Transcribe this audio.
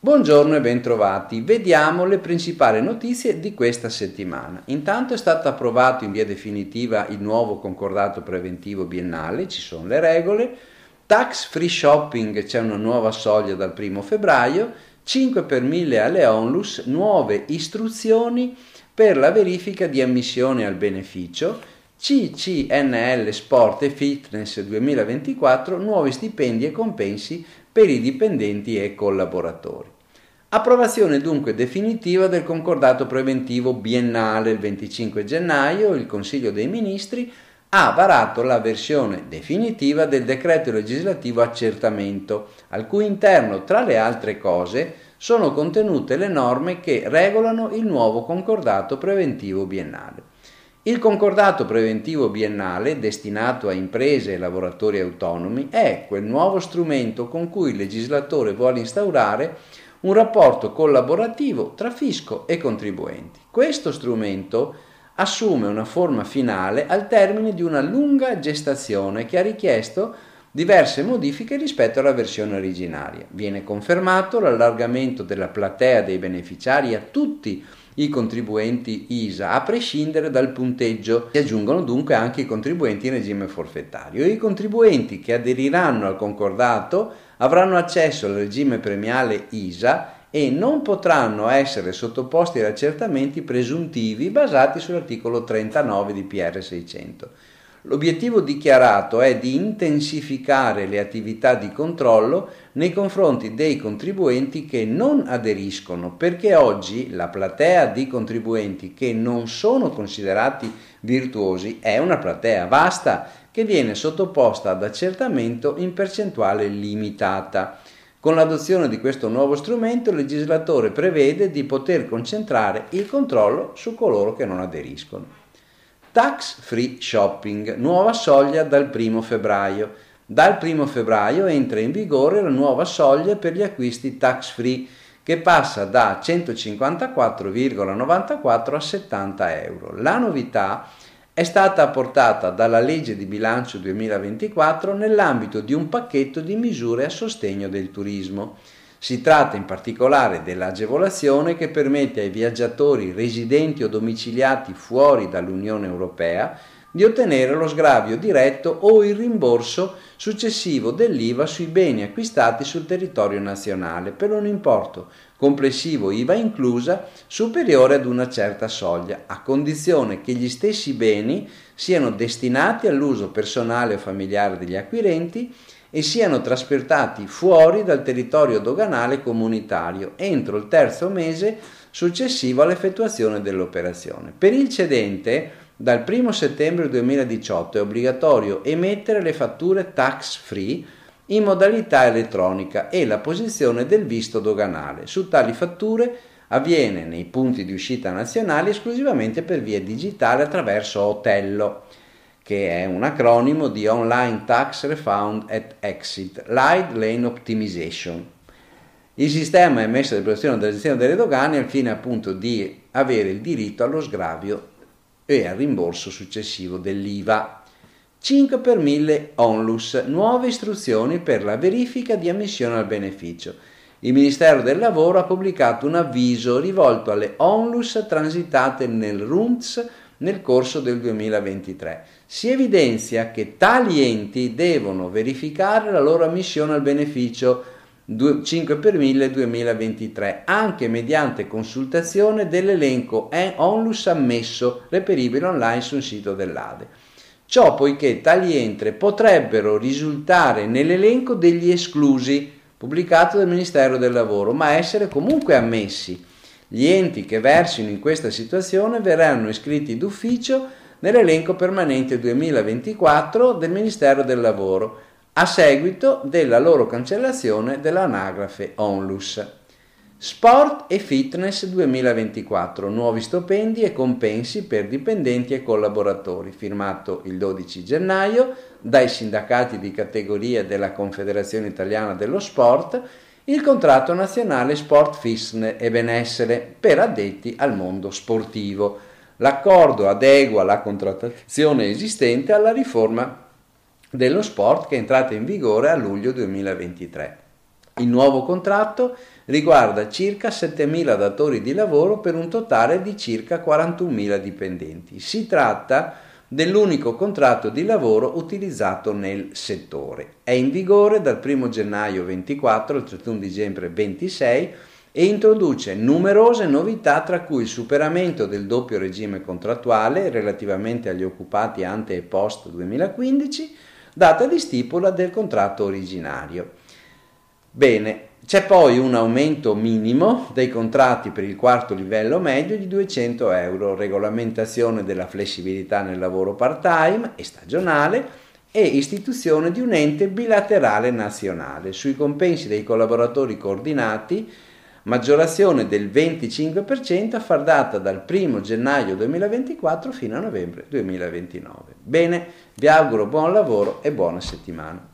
Buongiorno e bentrovati. Vediamo le principali notizie di questa settimana. Intanto è stato approvato in via definitiva il nuovo concordato preventivo biennale, ci sono le regole. Tax free shopping, c'è una nuova soglia dal 1 febbraio. 5 per 1000 alle onlus, nuove istruzioni per la verifica di ammissione al beneficio. CCNL Sport e Fitness 2024, nuovi stipendi e compensi per i dipendenti e collaboratori. Approvazione dunque definitiva del concordato preventivo biennale il 25 gennaio, il Consiglio dei Ministri ha varato la versione definitiva del decreto legislativo accertamento, al cui interno, tra le altre cose, sono contenute le norme che regolano il nuovo concordato preventivo biennale. Il concordato preventivo biennale, destinato a imprese e lavoratori autonomi, è quel nuovo strumento con cui il legislatore vuole instaurare un rapporto collaborativo tra fisco e contribuenti. Questo strumento assume una forma finale al termine di una lunga gestazione che ha richiesto diverse modifiche rispetto alla versione originaria. Viene confermato l'allargamento della platea dei beneficiari a tutti i contribuenti ISA, a prescindere dal punteggio. Si aggiungono dunque anche i contribuenti in regime forfettario. I contribuenti che aderiranno al concordato avranno accesso al regime premiale ISA e non potranno essere sottoposti ad accertamenti presuntivi basati sull'articolo 39 di PR 600. L'obiettivo dichiarato è di intensificare le attività di controllo nei confronti dei contribuenti che non aderiscono, perché oggi la platea di contribuenti che non sono considerati virtuosi è una platea vasta che viene sottoposta ad accertamento in percentuale limitata. Con l'adozione di questo nuovo strumento il legislatore prevede di poter concentrare il controllo su coloro che non aderiscono. Tax free shopping, nuova soglia dal 1 febbraio. Dal 1 febbraio entra in vigore la nuova soglia per gli acquisti tax free che passa da 154,94 a 70 euro. La novità è stata apportata dalla legge di bilancio 2024 nell'ambito di un pacchetto di misure a sostegno del turismo. Si tratta in particolare dell'agevolazione che permette ai viaggiatori residenti o domiciliati fuori dall'Unione Europea di ottenere lo sgravio diretto o il rimborso successivo dell'IVA sui beni acquistati sul territorio nazionale per un importo complessivo IVA inclusa superiore ad una certa soglia, a condizione che gli stessi beni siano destinati all'uso personale o familiare degli acquirenti e siano trasportati fuori dal territorio doganale comunitario entro il terzo mese successivo all'effettuazione dell'operazione. Per il cedente dal 1 settembre 2018 è obbligatorio emettere le fatture tax free in modalità elettronica e la posizione del visto doganale. Su tali fatture avviene nei punti di uscita nazionali esclusivamente per via digitale attraverso Otello, che è un acronimo di Online Tax Refund at Exit, Light Lane Optimization. Il sistema è messo a disposizione dell'agenzia delle dogane al fine appunto di avere il diritto allo sgravio e al rimborso successivo dell'IVA. 5 per 1000 onlus, nuove istruzioni per la verifica di ammissione al beneficio. Il Ministero del Lavoro ha pubblicato un avviso rivolto alle onlus transitate nel RUNTS nel corso del 2023. Si evidenzia che tali enti devono verificare la loro ammissione al beneficio 5 per 1000 2023 anche mediante consultazione dell'elenco onlus ammesso reperibile online sul sito dell'ADE. Ciò poiché tali entri potrebbero risultare nell'elenco degli esclusi pubblicato dal Ministero del Lavoro, ma essere comunque ammessi. Gli enti che versino in questa situazione verranno iscritti d'ufficio nell'elenco permanente 2024 del Ministero del Lavoro a seguito della loro cancellazione dell'anagrafe Onlus. Sport e Fitness 2024, nuovi stipendi e compensi per dipendenti e collaboratori, firmato il 12 gennaio dai sindacati di categoria della Confederazione Italiana dello Sport, il contratto nazionale Sport, Fitness e Benessere per addetti al mondo sportivo. L'accordo adegua la contrattazione esistente alla riforma dello sport che è entrata in vigore a luglio 2023. Il nuovo contratto riguarda circa 7.000 datori di lavoro per un totale di circa 41.000 dipendenti. Si tratta dell'unico contratto di lavoro utilizzato nel settore. È in vigore dal 1 gennaio 24 al 31 dicembre 26 e introduce numerose novità tra cui il superamento del doppio regime contrattuale relativamente agli occupati ante e post 2015, data di stipula del contratto originario. Bene, c'è poi un aumento minimo dei contratti per il quarto livello medio di 200 euro, regolamentazione della flessibilità nel lavoro part-time e stagionale e istituzione di un ente bilaterale nazionale sui compensi dei collaboratori coordinati maggiorazione del 25% a far data dal 1 gennaio 2024 fino a novembre 2029. Bene, vi auguro buon lavoro e buona settimana.